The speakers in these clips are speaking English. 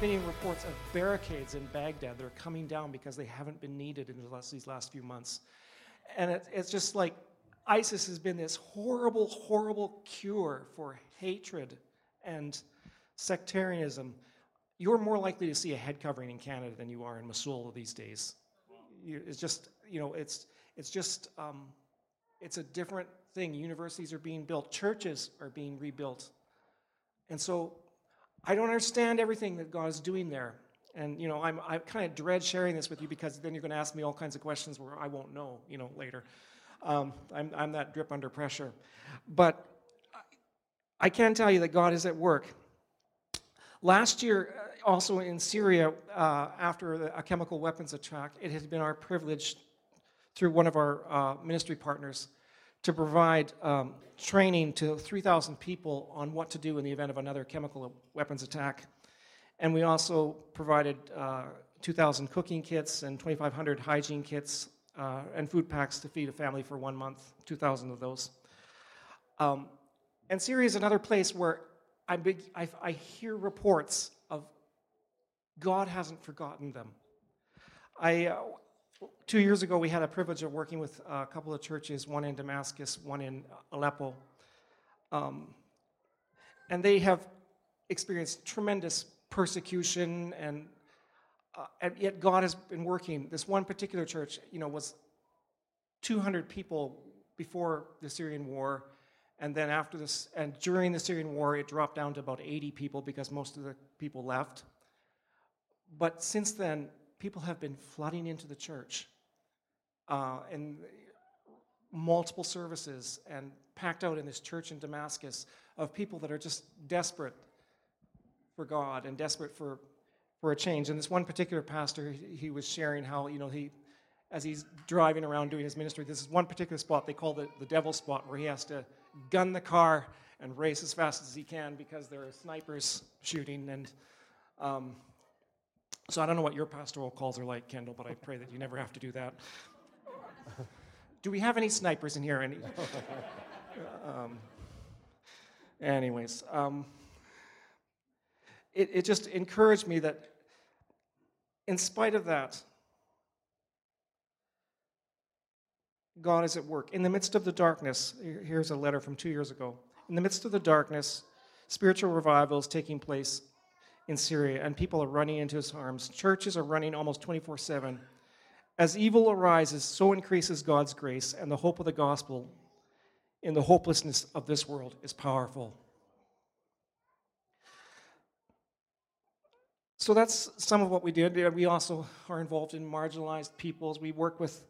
Been hearing reports of barricades in Baghdad that are coming down because they haven't been needed in the last, these last few months. And it, it's just like ISIS has been this horrible, horrible cure for hatred and sectarianism. You're more likely to see a head covering in Canada than you are in Mosul these days. It's just, you know, it's, it's just, um, it's a different thing. Universities are being built, churches are being rebuilt. And so I don't understand everything that God is doing there. And, you know, I'm, I kind of dread sharing this with you because then you're going to ask me all kinds of questions where I won't know, you know, later. Um, I'm, I'm that drip under pressure. But I can tell you that God is at work. Last year, uh, also in Syria, uh, after a chemical weapons attack, it has been our privilege through one of our uh, ministry partners to provide um, training to 3,000 people on what to do in the event of another chemical weapons attack. And we also provided uh, 2,000 cooking kits and 2,500 hygiene kits uh, and food packs to feed a family for one month, 2,000 of those. Um, and Syria is another place where I, big, I, I hear reports of God hasn't forgotten them. I, uh, two years ago, we had a privilege of working with a couple of churches, one in Damascus, one in Aleppo. Um, and they have experienced tremendous persecution, and, uh, and yet God has been working. This one particular church, you know, was 200 people before the Syrian war, and then after this, and during the Syrian war, it dropped down to about 80 people because most of the people left. But since then, people have been flooding into the church uh, and multiple services and packed out in this church in Damascus of people that are just desperate for God and desperate for, for a change. And this one particular pastor, he, he was sharing how, you know, he, as he's driving around doing his ministry, this is one particular spot they call it the devil spot where he has to gun the car and race as fast as he can because there are snipers shooting and um, so I don't know what your pastoral calls are like, Kendall, but I pray that you never have to do that. do we have any snipers in here? Any? um, anyways, um, it, it just encouraged me that in spite of that, God is at work. In the midst of the darkness, here's a letter from two years ago. In the midst of the darkness, spiritual revival is taking place in Syria, and people are running into his arms. Churches are running almost 24 7. As evil arises, so increases God's grace, and the hope of the gospel in the hopelessness of this world is powerful. So that's some of what we did. We also are involved in marginalized peoples. We work with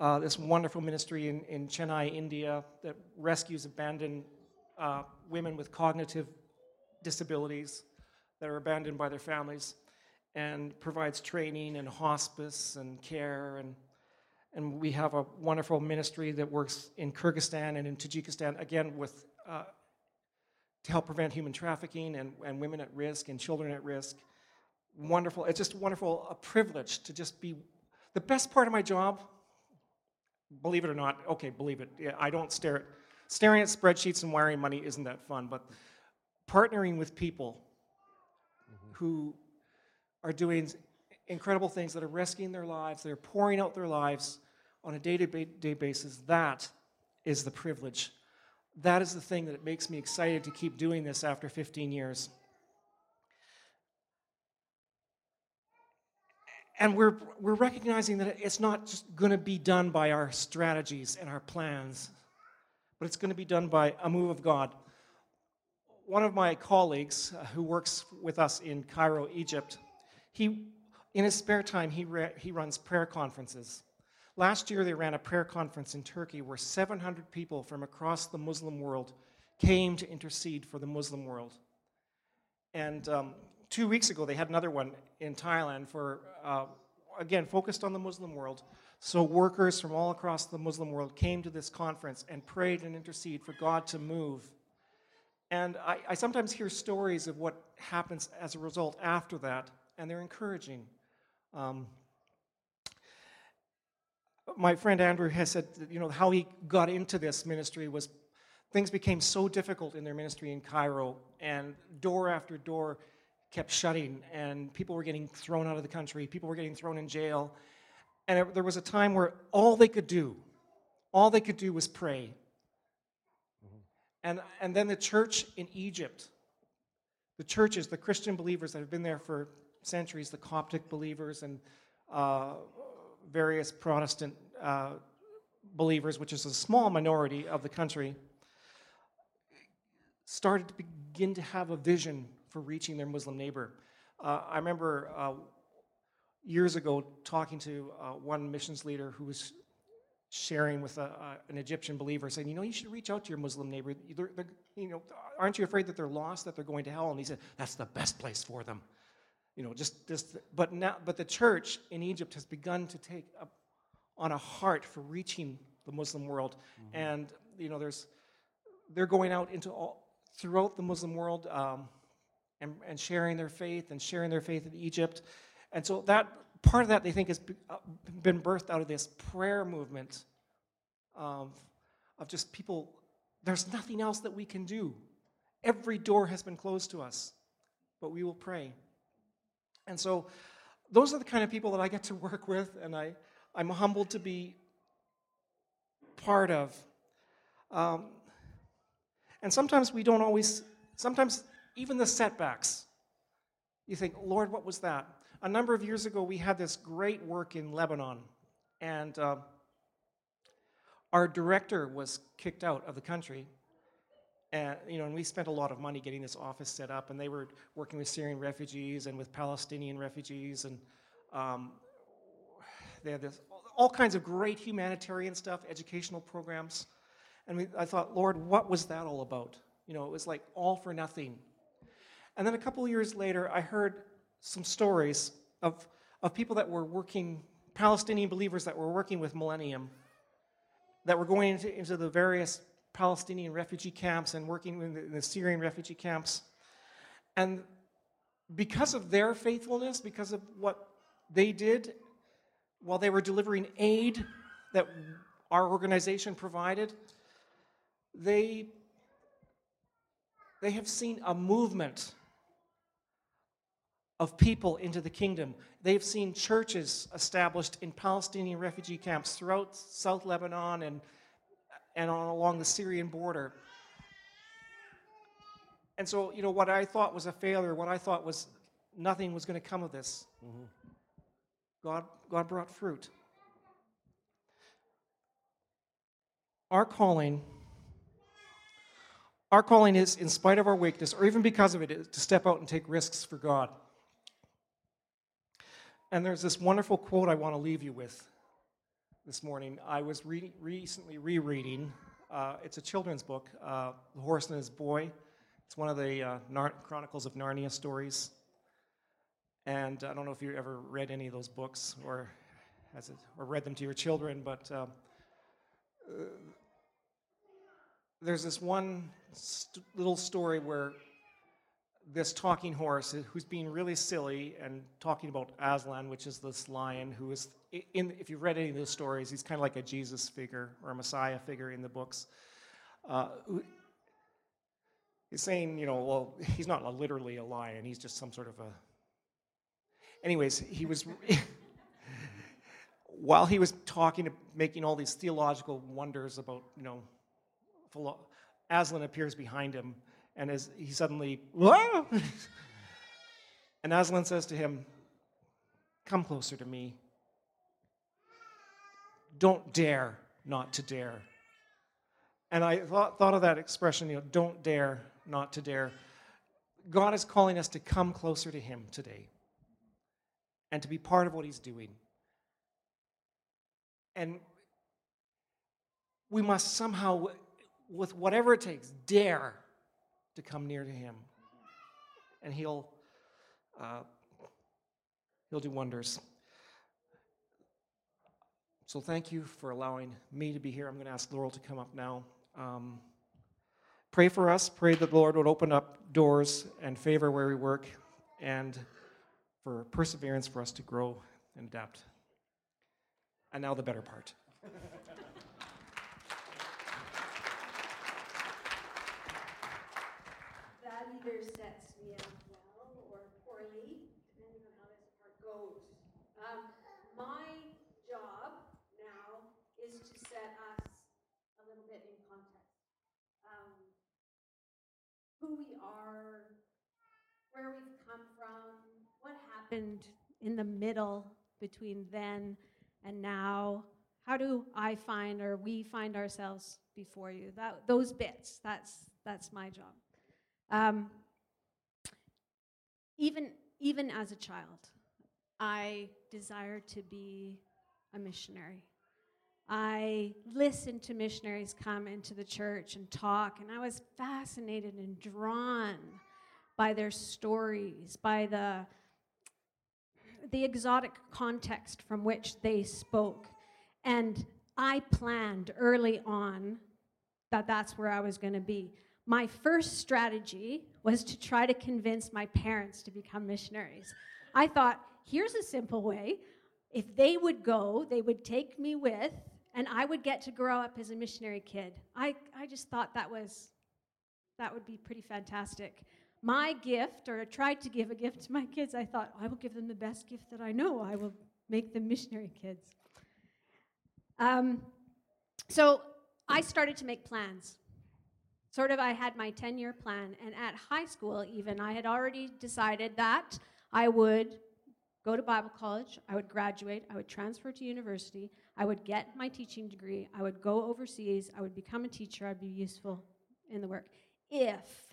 uh, this wonderful ministry in, in Chennai, India, that rescues abandoned uh, women with cognitive disabilities that are abandoned by their families and provides training and hospice and care. And and we have a wonderful ministry that works in Kyrgyzstan and in Tajikistan again with uh, to help prevent human trafficking and, and women at risk and children at risk. Wonderful it's just wonderful a privilege to just be the best part of my job believe it or not okay believe it yeah, i don't stare at staring at spreadsheets and wiring money isn't that fun but partnering with people who are doing incredible things, that are risking their lives, they're pouring out their lives on a day to day basis. That is the privilege. That is the thing that makes me excited to keep doing this after 15 years. And we're, we're recognizing that it's not just going to be done by our strategies and our plans, but it's going to be done by a move of God one of my colleagues uh, who works with us in Cairo, Egypt, he, in his spare time, he, he runs prayer conferences. Last year, they ran a prayer conference in Turkey where 700 people from across the Muslim world came to intercede for the Muslim world. And um, two weeks ago, they had another one in Thailand for, uh, again, focused on the Muslim world. So, workers from all across the Muslim world came to this conference and prayed and intercede for God to move and I, I, sometimes hear stories of what happens as a result after that, and they're encouraging. Um, my friend Andrew has said, that, you know, how he got into this ministry was things became so difficult in their ministry in Cairo, and door after door kept shutting, and people were getting thrown out of the country, people were getting thrown in jail. And it, there was a time where all they could do, all they could do was pray. And, and then the church in Egypt, the churches, the Christian believers that have been there for centuries, the Coptic believers and uh, various Protestant uh, believers, which is a small minority of the country, started to begin to have a vision for reaching their Muslim neighbor. Uh, I remember uh, years ago talking to uh, one missions leader who was sharing with a, an Egyptian believer, saying, "You know, you should reach out to your Muslim neighbor. They're, they're, you know, aren't you afraid that they're lost, that they're going to hell?" And he said, "That's the best place for them." You know, just, this. but now, but the church in Egypt has begun to take up on a heart for reaching the Muslim world, mm-hmm. and you know, there's they're going out into all throughout the Muslim world um, and, and sharing their faith and sharing their faith in Egypt, and so that part of that they think has uh, been birthed out of this prayer movement of, of just people. There's nothing else that we can do. Every door has been closed to us, but we will pray. And so those are the kind of people that I get to work with, and I, I'm humbled to be part of. Um, and sometimes we don't always, sometimes even the setbacks, you think, Lord, what was that? A number of years ago, we had this great work in Lebanon, and uh, our director was kicked out of the country and you know, and we spent a lot of money getting this office set up, and they were working with Syrian refugees and with Palestinian refugees, and um, they had this, all kinds of great humanitarian stuff, educational programs. And we, I thought, Lord, what was that all about? You know, it was like all for nothing. And then a couple years later, I heard some stories of, of people that were working, Palestinian believers that were working with Millennium, that were going into, into the various Palestinian refugee camps and working in the, in the Syrian refugee camps. And because of their faithfulness, because of what they did while they were delivering aid that our organization provided, they, they have seen a movement of people into the kingdom. They've seen churches established in Palestinian refugee camps throughout South Lebanon and and on along the Syrian border. And so, you know, what I thought was a failure, what I thought was nothing was going to come of this, mm-hmm. God, God brought fruit. Our calling, our calling is, in spite of our weakness, or even because of it, is to step out and take risks for God. And there's this wonderful quote I want to leave you with this morning. I was re- recently rereading. Uh, it's a children's book, uh, The Horse and His Boy. It's one of the uh, Nar- Chronicles of Narnia stories. And I don't know if you ever read any of those books or, has it, or read them to your children, but uh, uh, there's this one st- little story where this talking horse who's being really silly and talking about Aslan, which is this lion who is, in, if you've read any of those stories, he's kind of like a Jesus figure or a Messiah figure in the books. Uh, he's saying, you know, well, he's not literally a lion, he's just some sort of a. Anyways, he was. while he was talking, making all these theological wonders about, you know, Aslan appears behind him and as he suddenly, and Aslan says to him, Come closer to me. Don't dare not to dare. And I thought, thought of that expression, you know, don't dare not to dare. God is calling us to come closer to Him today and to be part of what He's doing. And we must somehow, with whatever it takes, dare to come near to him. And he'll, uh, he'll do wonders. So thank you for allowing me to be here. I'm going to ask Laurel to come up now. Um, pray for us. Pray that the Lord would open up doors and favor where we work and for perseverance for us to grow and adapt. And now the better part. Either sets me up well or poorly, depending on how this part goes. Um, my job now is to set us a little bit in context. Um, who we are, where we've come from, what happened in the middle between then and now. How do I find or we find ourselves before you? That, those bits, that's, that's my job. Um, even, even as a child, I desired to be a missionary. I listened to missionaries come into the church and talk, and I was fascinated and drawn by their stories, by the, the exotic context from which they spoke. And I planned early on that that's where I was going to be. My first strategy was to try to convince my parents to become missionaries. I thought, here's a simple way. If they would go, they would take me with, and I would get to grow up as a missionary kid. I, I just thought that was that would be pretty fantastic. My gift, or I tried to give a gift to my kids, I thought, I will give them the best gift that I know. I will make them missionary kids. Um, so I started to make plans. Sort of, I had my 10 year plan, and at high school, even, I had already decided that I would go to Bible college, I would graduate, I would transfer to university, I would get my teaching degree, I would go overseas, I would become a teacher, I'd be useful in the work. If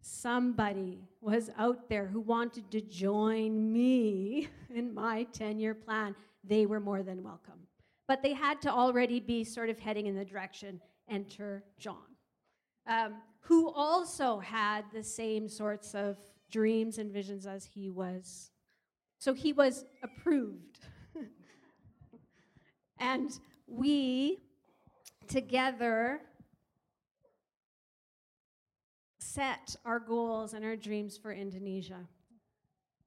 somebody was out there who wanted to join me in my 10 year plan, they were more than welcome. But they had to already be sort of heading in the direction enter John, um, who also had the same sorts of dreams and visions as he was. So he was approved. and we together set our goals and our dreams for Indonesia.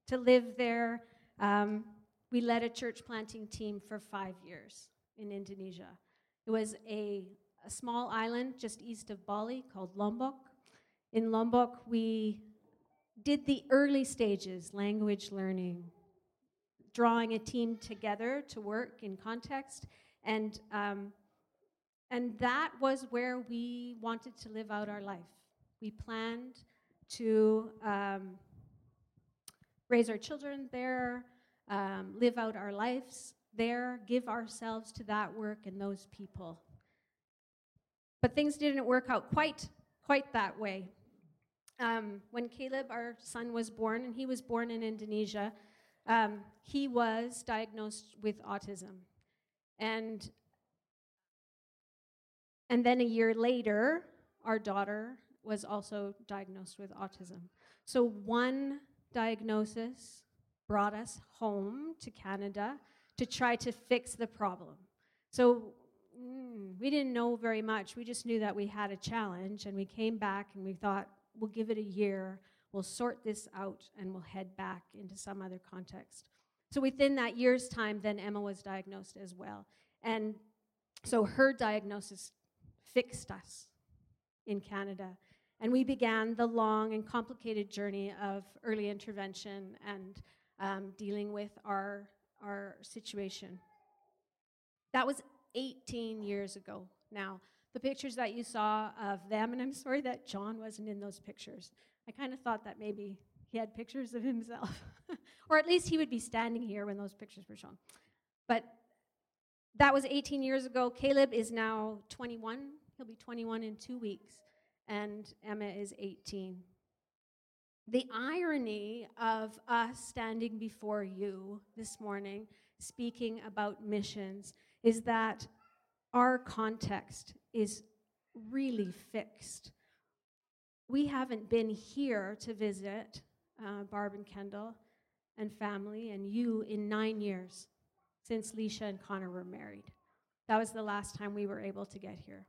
To live there, um, we led a church planting team for five years in Indonesia. It was a, a small island just east of Bali called Lombok. In Lombok, we did the early stages language learning, drawing a team together to work in context, and, um, and that was where we wanted to live out our life. We planned to um, raise our children there, um, live out our lives there, give ourselves to that work and those people. But things didn't work out quite, quite that way. Um, when Caleb, our son, was born, and he was born in Indonesia, um, he was diagnosed with autism. And, and then a year later, our daughter was also diagnosed with autism. So one diagnosis brought us home to Canada to try to fix the problem. So mm, we didn't know very much. We just knew that we had a challenge, and we came back and we thought, we'll give it a year, we'll sort this out, and we'll head back into some other context. So within that year's time, then Emma was diagnosed as well. And so her diagnosis fixed us in Canada. And we began the long and complicated journey of early intervention and um, dealing with our our situation. That was 18 years ago now. The pictures that you saw of them, and I'm sorry that John wasn't in those pictures. I kind of thought that maybe he had pictures of himself, or at least he would be standing here when those pictures were shown. But that was 18 years ago. Caleb is now 21. He'll be 21 in two weeks, and Emma is 18 the irony of us standing before you this morning speaking about missions is that our context is really fixed. We haven't been here to visit uh, Barb and Kendall and family and you in nine years since Leisha and Connor were married. That was the last time we were able to get here.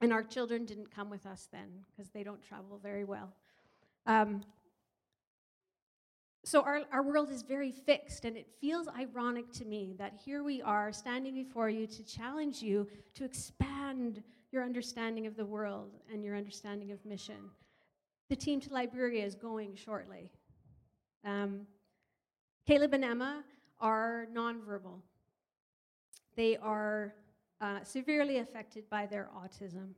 And our children didn't come with us then because they don't travel very well. Um, so our, our world is very fixed, and it feels ironic to me that here we are standing before you to challenge you to expand your understanding of the world and your understanding of mission. The team to Liberia is going shortly. Um, Caleb and Emma are nonverbal. They are uh, severely affected by their autism.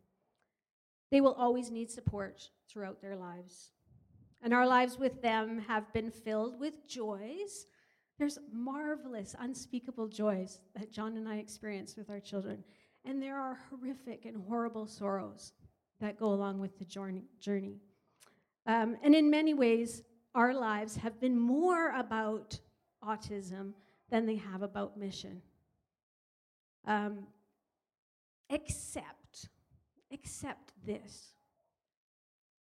They will always need support throughout their lives. And our lives with them have been filled with joys. There's marvelous, unspeakable joys that John and I experience with our children. And there are horrific and horrible sorrows that go along with the journey. Um, and in many ways, our lives have been more about autism than they have about mission. Um, except, except this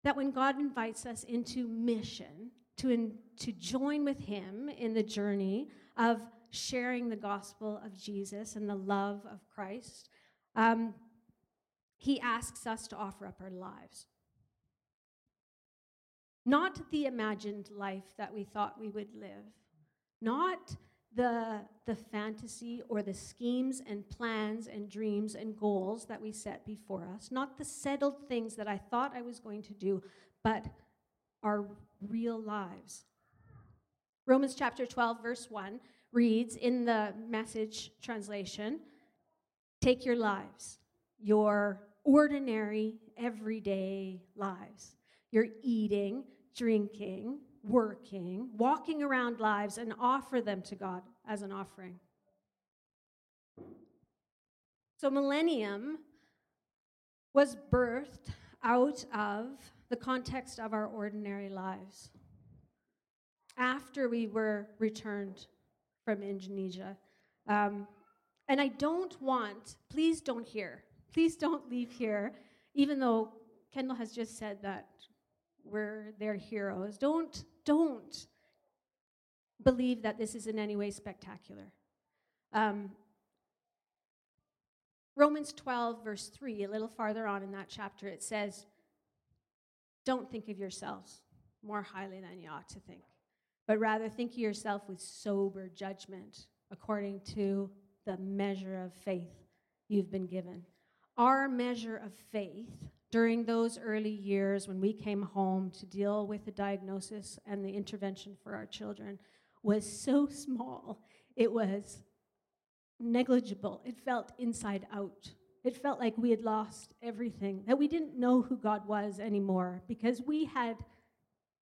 that when God invites us into mission, to, in, to join with Him in the journey of sharing the gospel of Jesus and the love of Christ, um, He asks us to offer up our lives. Not the imagined life that we thought we would live, not the, the fantasy or the schemes and plans and dreams and goals that we set before us, not the settled things that I thought I was going to do, but our real lives. Romans chapter 12, verse 1 reads in the message translation Take your lives, your ordinary, everyday lives, your eating, drinking, working, walking around lives, and offer them to God as an offering. So, millennium was birthed out of the context of our ordinary lives. After we were returned from Indonesia. Um, and I don't want, please don't hear, please don't leave here, even though Kendall has just said that we're their heroes. Don't, don't believe that this is in any way spectacular. Um, Romans 12, verse 3, a little farther on in that chapter, it says, Don't think of yourselves more highly than you ought to think, but rather think of yourself with sober judgment according to the measure of faith you've been given. Our measure of faith during those early years when we came home to deal with the diagnosis and the intervention for our children was so small, it was negligible. It felt inside out. It felt like we had lost everything, that we didn't know who God was anymore because we had,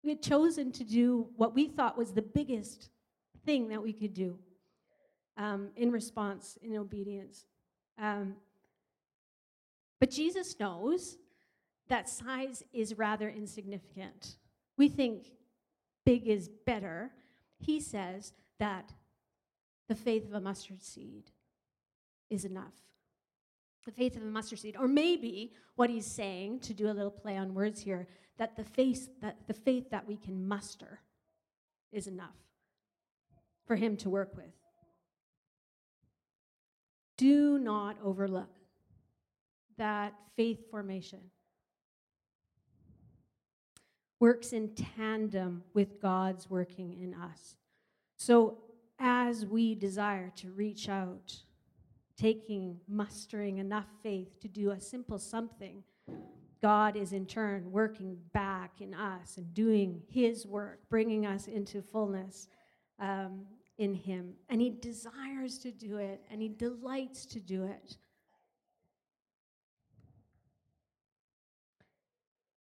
we had chosen to do what we thought was the biggest thing that we could do um, in response, in obedience. Um, but Jesus knows that size is rather insignificant. We think big is better. He says that the faith of a mustard seed is enough. The faith of a mustard seed. Or maybe what he's saying, to do a little play on words here, that the faith that, the faith that we can muster is enough for him to work with. Do not overlook that faith formation works in tandem with God's working in us. So, as we desire to reach out, taking, mustering enough faith to do a simple something, God is in turn working back in us and doing His work, bringing us into fullness um, in Him. And He desires to do it, and He delights to do it.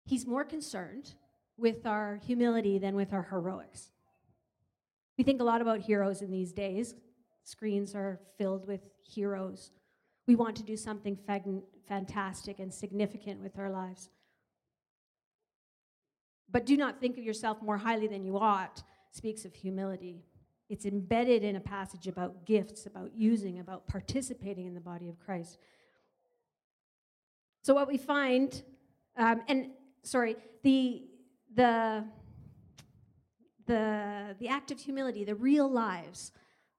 He's more concerned with our humility than with our heroics. We think a lot about heroes in these days. Screens are filled with heroes. We want to do something fantastic and significant with our lives. But do not think of yourself more highly than you ought, speaks of humility. It's embedded in a passage about gifts, about using, about participating in the body of Christ. So, what we find, um, and sorry, the the, the, the act of humility, the real lives,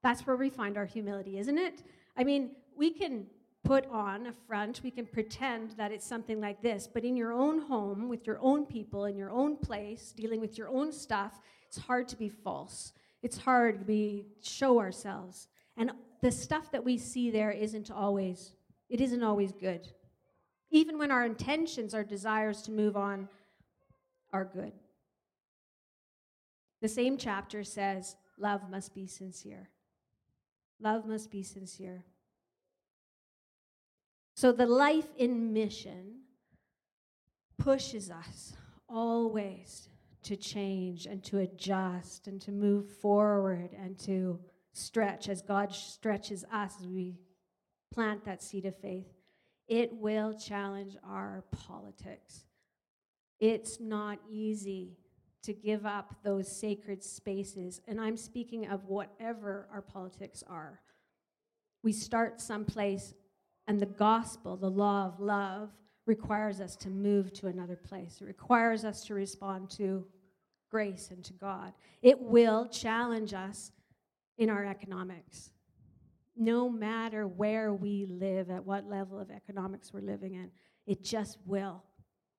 that's where we find our humility, isn't it? I mean, we can put on a front, we can pretend that it's something like this, but in your own home, with your own people, in your own place, dealing with your own stuff, it's hard to be false. It's hard to be show ourselves. And the stuff that we see there isn't always, it isn't always good. Even when our intentions, our desires to move on are good. The same chapter says, Love must be sincere. Love must be sincere. So the life in mission pushes us always to change and to adjust and to move forward and to stretch as God stretches us as we plant that seed of faith. It will challenge our politics. It's not easy to give up those sacred spaces. And I'm speaking of whatever our politics are. We start someplace, and the gospel, the law of love, requires us to move to another place. It requires us to respond to grace and to God. It will challenge us in our economics. No matter where we live, at what level of economics we're living in, it just will.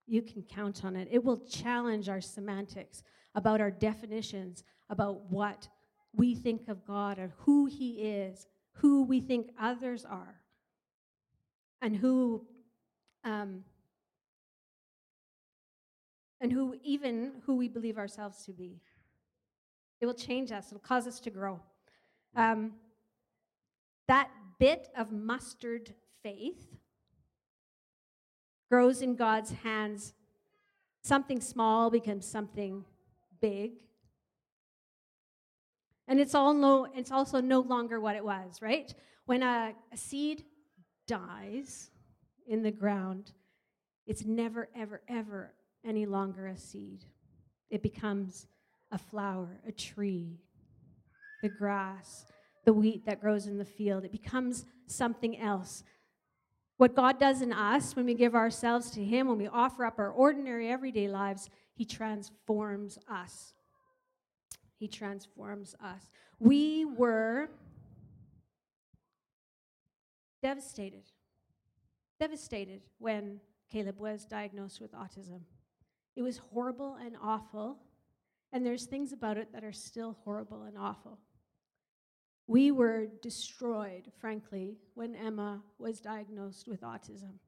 You can count on it. It will challenge our semantics about our definitions, about what we think of God or who He is, who we think others are, and who. Um, and who even who we believe ourselves to be. It will change us. It'll cause us to grow. Um, that bit of mustard faith grows in God's hands. Something small becomes something big. And it's, all no, it's also no longer what it was, right? When a, a seed dies in the ground, it's never, ever, ever any longer a seed. It becomes a flower, a tree, the grass, the wheat that grows in the field. It becomes something else. What God does in us when we give ourselves to Him, when we offer up our ordinary everyday lives, He transforms us. He transforms us. We were devastated, devastated when Caleb was diagnosed with autism. It was horrible and awful, and there's things about it that are still horrible and awful. We were destroyed, frankly, when Emma was diagnosed with autism.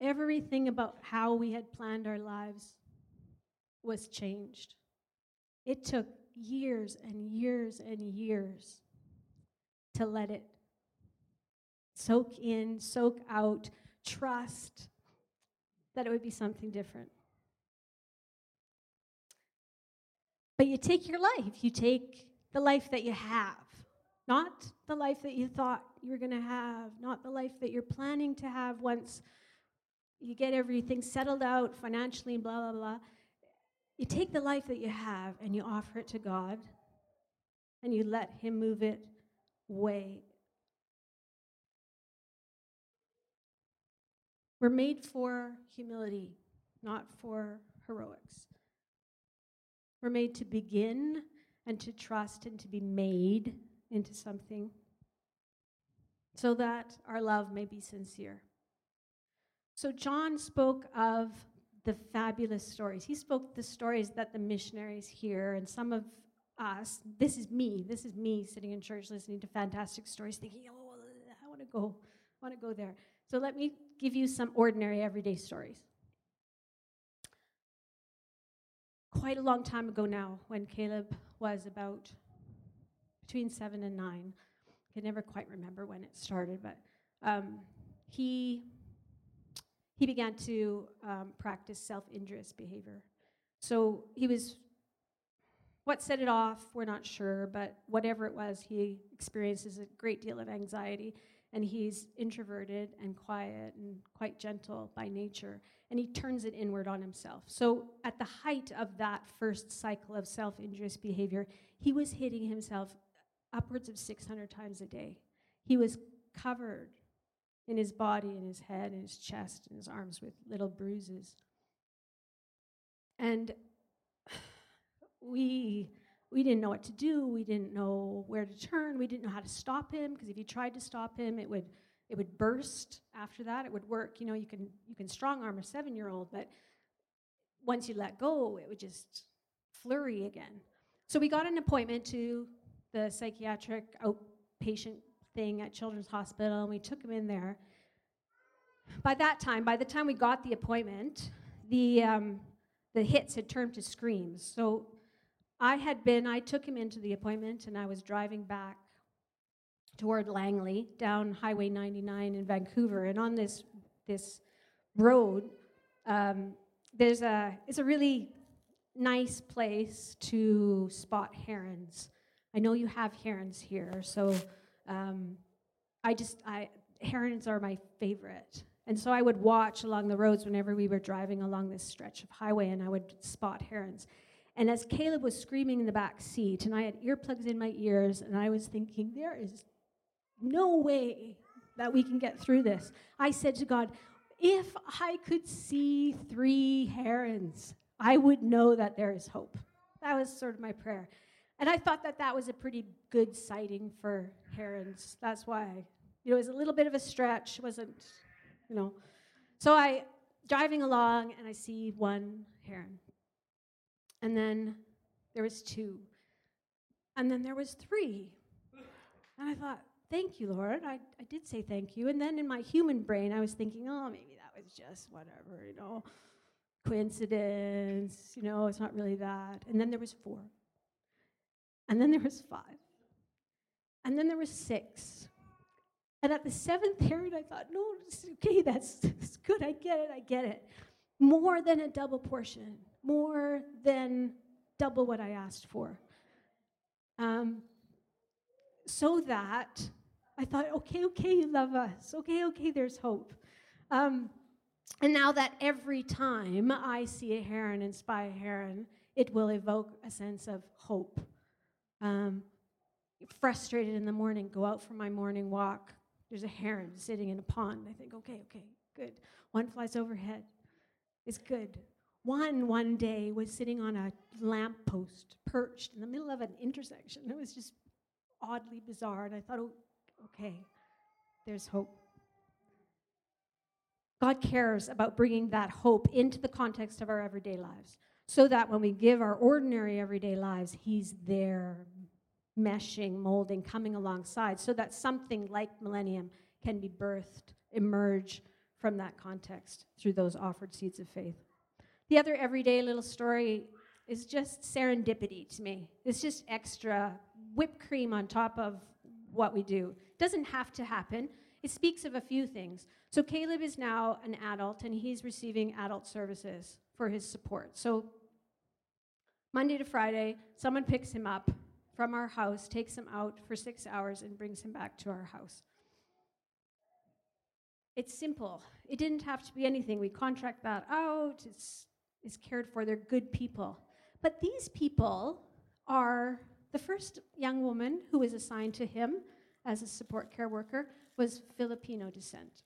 Everything about how we had planned our lives was changed. It took years and years and years to let it soak in, soak out, trust that it would be something different. But you take your life, you take the life that you have, not the life that you thought you were going to have, not the life that you're planning to have once you get everything settled out financially and blah, blah, blah. You take the life that you have and you offer it to God and you let Him move it way. We're made for humility, not for heroics. We're made to begin and to trust and to be made into something so that our love may be sincere. So, John spoke of the fabulous stories. He spoke the stories that the missionaries hear, and some of us, this is me, this is me sitting in church listening to fantastic stories, thinking, oh, I want to go, I want to go there. So, let me give you some ordinary everyday stories. Quite a long time ago now when Caleb was about between seven and nine. I can never quite remember when it started, but um, he he began to um, practice self-injurious behavior. So he was what set it off, we're not sure, but whatever it was, he experiences a great deal of anxiety, and he's introverted and quiet and quite gentle by nature and he turns it inward on himself. So, at the height of that first cycle of self injurious behavior, he was hitting himself upwards of 600 times a day. He was covered in his body, in his head, in his chest, in his arms with little bruises. And we we didn't know what to do. We didn't know where to turn. We didn't know how to stop him because if you tried to stop him, it would it would burst after that it would work you know you can you can strong arm a seven year old but once you let go it would just flurry again so we got an appointment to the psychiatric outpatient thing at children's hospital and we took him in there by that time by the time we got the appointment the um, the hits had turned to screams so i had been i took him into the appointment and i was driving back toward Langley down Highway 99 in Vancouver. And on this, this road, um, there's a, it's a really nice place to spot herons. I know you have herons here, so um, I just, I, herons are my favorite. And so I would watch along the roads whenever we were driving along this stretch of highway, and I would spot herons. And as Caleb was screaming in the back seat, and I had earplugs in my ears, and I was thinking, there is no way that we can get through this. I said to God, if I could see three herons, I would know that there is hope. That was sort of my prayer. And I thought that that was a pretty good sighting for herons. That's why, you know, it was a little bit of a stretch, wasn't, you know. So I, driving along, and I see one heron. And then there was two. And then there was three. And I thought, thank you, Lord. I, I did say thank you. And then in my human brain, I was thinking, oh, maybe that was just whatever, you know, coincidence, you know, it's not really that. And then there was four. And then there was five. And then there was six. And at the seventh heron, I thought, no, okay, that's, that's good. I get it. I get it. More than a double portion, more than double what I asked for. Um, so that I thought, okay, okay, you love us. Okay, okay, there's hope. Um, and now that every time I see a heron and spy a heron, it will evoke a sense of hope. Um, frustrated in the morning, go out for my morning walk. There's a heron sitting in a pond. I think, okay, okay, good. One flies overhead. It's good. One one day was sitting on a lamppost, perched in the middle of an intersection. It was just oddly bizarre. And I thought, oh, okay, there's hope. God cares about bringing that hope into the context of our everyday lives so that when we give our ordinary everyday lives, He's there, meshing, molding, coming alongside, so that something like Millennium can be birthed, emerge from that context through those offered seeds of faith. The other everyday little story is just serendipity to me. It's just extra whipped cream on top of what we do. It doesn't have to happen. It speaks of a few things. So Caleb is now an adult and he's receiving adult services for his support. So Monday to Friday, someone picks him up from our house, takes him out for six hours, and brings him back to our house. It's simple. It didn't have to be anything. We contract that out. It's, it's cared for. They're good people. But these people are the first young woman who was assigned to him as a support care worker was Filipino descent.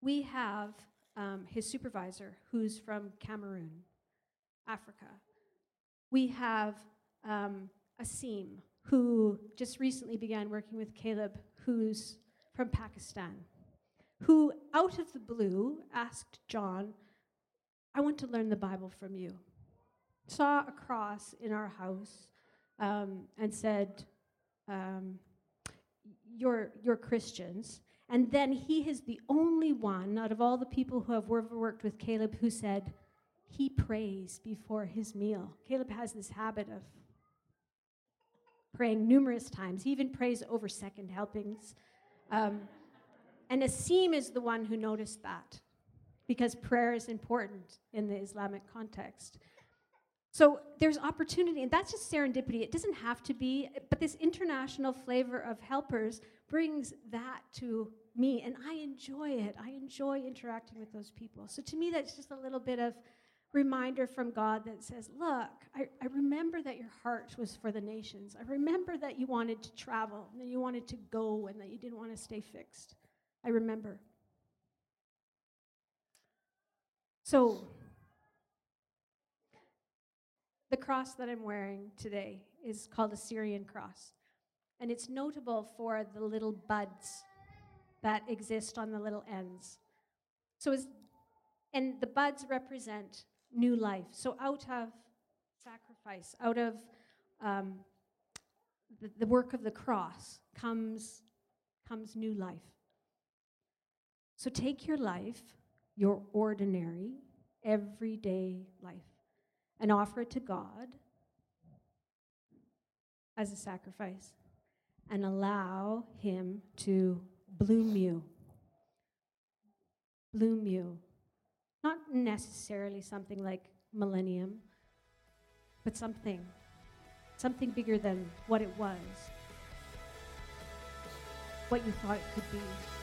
We have um, his supervisor who's from Cameroon, Africa. We have um, Asim, who just recently began working with Caleb, who's from Pakistan, who out of the blue asked John, I want to learn the Bible from you. Saw a cross in our house um, and said, um, you're, you're Christians. And then he is the only one out of all the people who have ever worked with Caleb who said, he prays before his meal. Caleb has this habit of praying numerous times. He even prays over second helpings. Um, and Asim is the one who noticed that because prayer is important in the Islamic context. So there's opportunity, and that's just serendipity. It doesn't have to be, but this international flavor of helpers brings that to me, and I enjoy it. I enjoy interacting with those people. So to me, that's just a little bit of reminder from God that says, Look, I, I remember that your heart was for the nations. I remember that you wanted to travel, and that you wanted to go, and that you didn't want to stay fixed. I remember. So, the cross that I'm wearing today is called a Syrian cross. And it's notable for the little buds that exist on the little ends. So, and the buds represent new life. So, out of sacrifice, out of um, the, the work of the cross, comes, comes new life. So, take your life, your ordinary, everyday life, and offer it to God as a sacrifice. and allow Him to bloom you. Bloom you. Not necessarily something like millennium, but something. Something bigger than what it was, what you thought it could be.